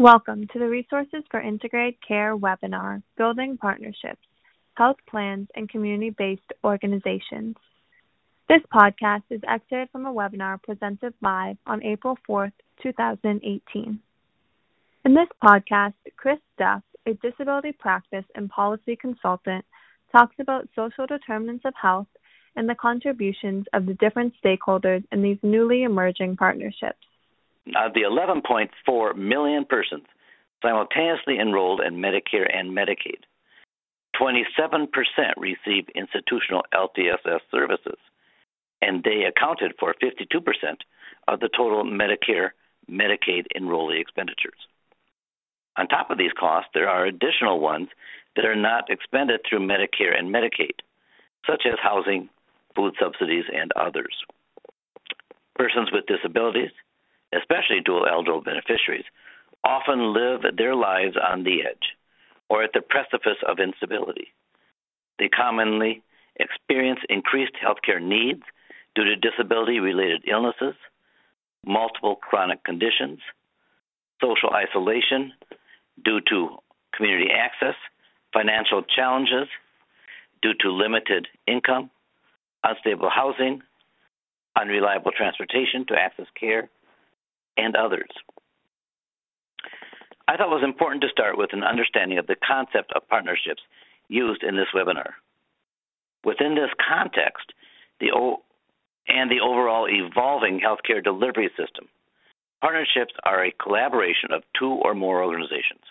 Welcome to the Resources for Integrated Care webinar, Building Partnerships, Health Plans, and Community-Based Organizations. This podcast is excerpted from a webinar presented live on April 4th, 2018. In this podcast, Chris Duff, a disability practice and policy consultant, talks about social determinants of health and the contributions of the different stakeholders in these newly emerging partnerships of the 11.4 million persons simultaneously enrolled in Medicare and Medicaid, 27% receive institutional LTSS services, and they accounted for 52% of the total Medicare Medicaid enrollee expenditures. On top of these costs, there are additional ones that are not expended through Medicare and Medicaid, such as housing, food subsidies, and others. Persons with disabilities especially dual eligible beneficiaries, often live their lives on the edge or at the precipice of instability. They commonly experience increased healthcare needs due to disability related illnesses, multiple chronic conditions, social isolation due to community access, financial challenges due to limited income, unstable housing, unreliable transportation to access care, and others. I thought it was important to start with an understanding of the concept of partnerships used in this webinar. Within this context, the o- and the overall evolving healthcare delivery system, partnerships are a collaboration of two or more organizations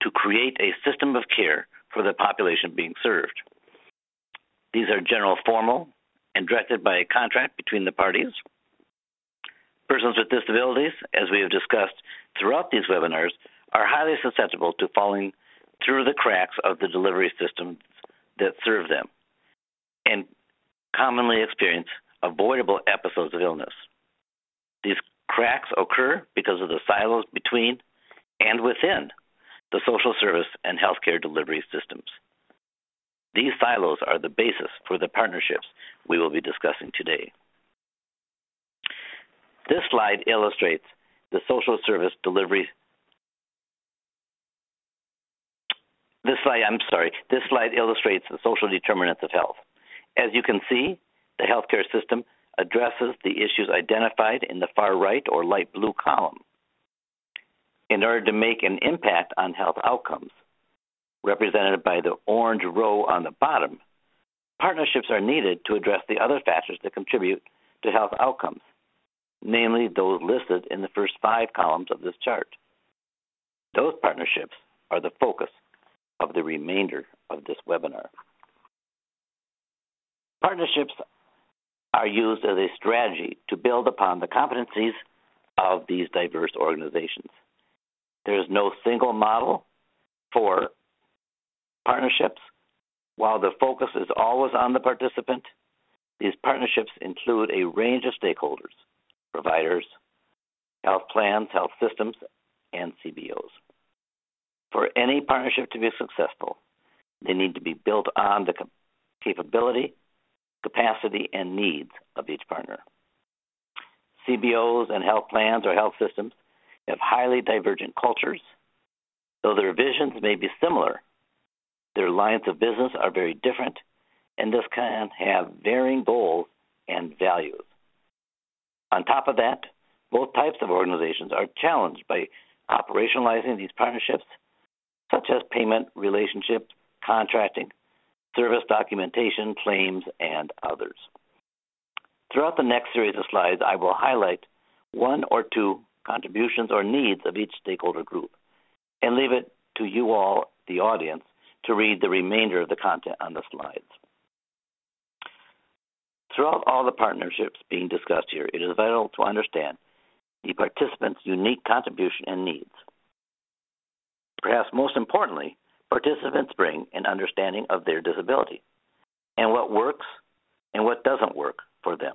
to create a system of care for the population being served. These are general formal and directed by a contract between the parties Persons with disabilities, as we have discussed throughout these webinars, are highly susceptible to falling through the cracks of the delivery systems that serve them and commonly experience avoidable episodes of illness. These cracks occur because of the silos between and within the social service and healthcare delivery systems. These silos are the basis for the partnerships we will be discussing today. This slide illustrates the social service delivery. This slide, I'm sorry, this slide illustrates the social determinants of health. As you can see, the healthcare system addresses the issues identified in the far right or light blue column. In order to make an impact on health outcomes, represented by the orange row on the bottom, partnerships are needed to address the other factors that contribute to health outcomes namely those listed in the first five columns of this chart. Those partnerships are the focus of the remainder of this webinar. Partnerships are used as a strategy to build upon the competencies of these diverse organizations. There is no single model for partnerships. While the focus is always on the participant, these partnerships include a range of stakeholders providers, health plans, health systems, and CBOs. For any partnership to be successful, they need to be built on the capability, capacity, and needs of each partner. CBOs and health plans or health systems have highly divergent cultures. Though their visions may be similar, their lines of business are very different, and this can have varying goals and values. On top of that, both types of organizations are challenged by operationalizing these partnerships, such as payment relationships, contracting, service documentation, claims, and others. Throughout the next series of slides, I will highlight one or two contributions or needs of each stakeholder group and leave it to you all, the audience, to read the remainder of the content on the slides. Throughout all the partnerships being discussed here, it is vital to understand the participants' unique contribution and needs. Perhaps most importantly, participants bring an understanding of their disability and what works and what doesn't work for them.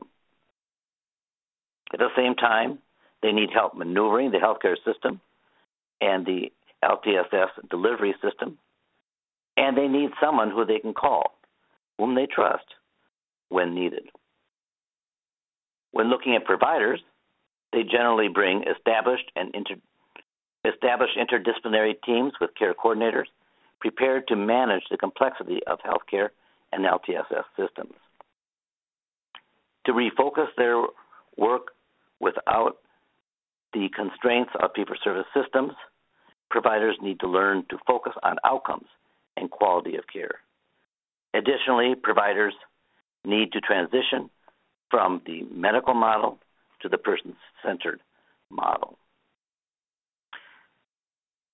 At the same time, they need help maneuvering the healthcare system and the LTSS delivery system, and they need someone who they can call, whom they trust, when needed. When looking at providers, they generally bring established and inter- Establish interdisciplinary teams with care coordinators prepared to manage the complexity of healthcare and LTSS systems. To refocus their work without the constraints of fee for service systems, providers need to learn to focus on outcomes and quality of care. Additionally, providers need to transition from the medical model to the person centered model.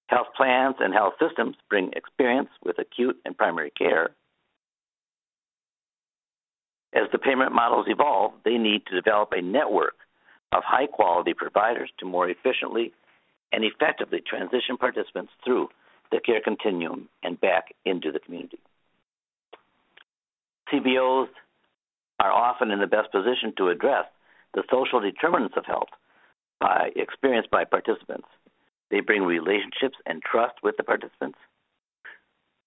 Health plans and health systems bring experience with acute and primary care. As the payment models evolve, they need to develop a network of high quality providers to more efficiently and effectively transition participants through the care continuum and back into the community. CBOs are often in the best position to address the social determinants of health by experienced by participants. They bring relationships and trust with the participants,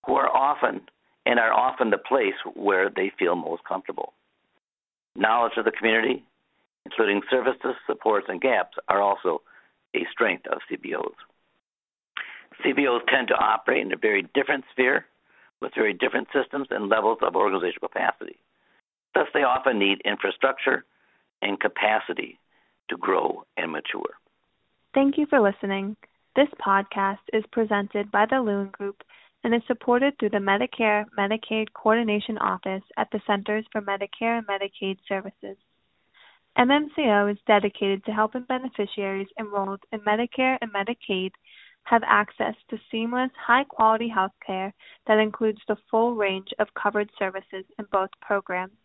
who are often and are often the place where they feel most comfortable. Knowledge of the community, including services, supports, and gaps, are also a strength of CBOs. CBOs tend to operate in a very different sphere with very different systems and levels of organizational capacity. Thus, they often need infrastructure and capacity to grow and mature. Thank you for listening. This podcast is presented by the Lewin Group and is supported through the Medicare Medicaid Coordination Office at the Centers for Medicare and Medicaid Services. MMCO is dedicated to helping beneficiaries enrolled in Medicare and Medicaid have access to seamless, high quality health care that includes the full range of covered services in both programs.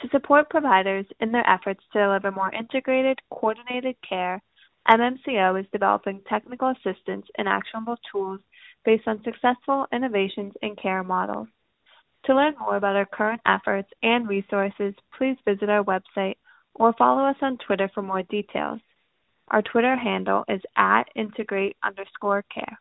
To support providers in their efforts to deliver more integrated, coordinated care, MMCO is developing technical assistance and actionable tools based on successful innovations in care models. To learn more about our current efforts and resources, please visit our website or follow us on Twitter for more details. Our Twitter handle is at integrate underscore care.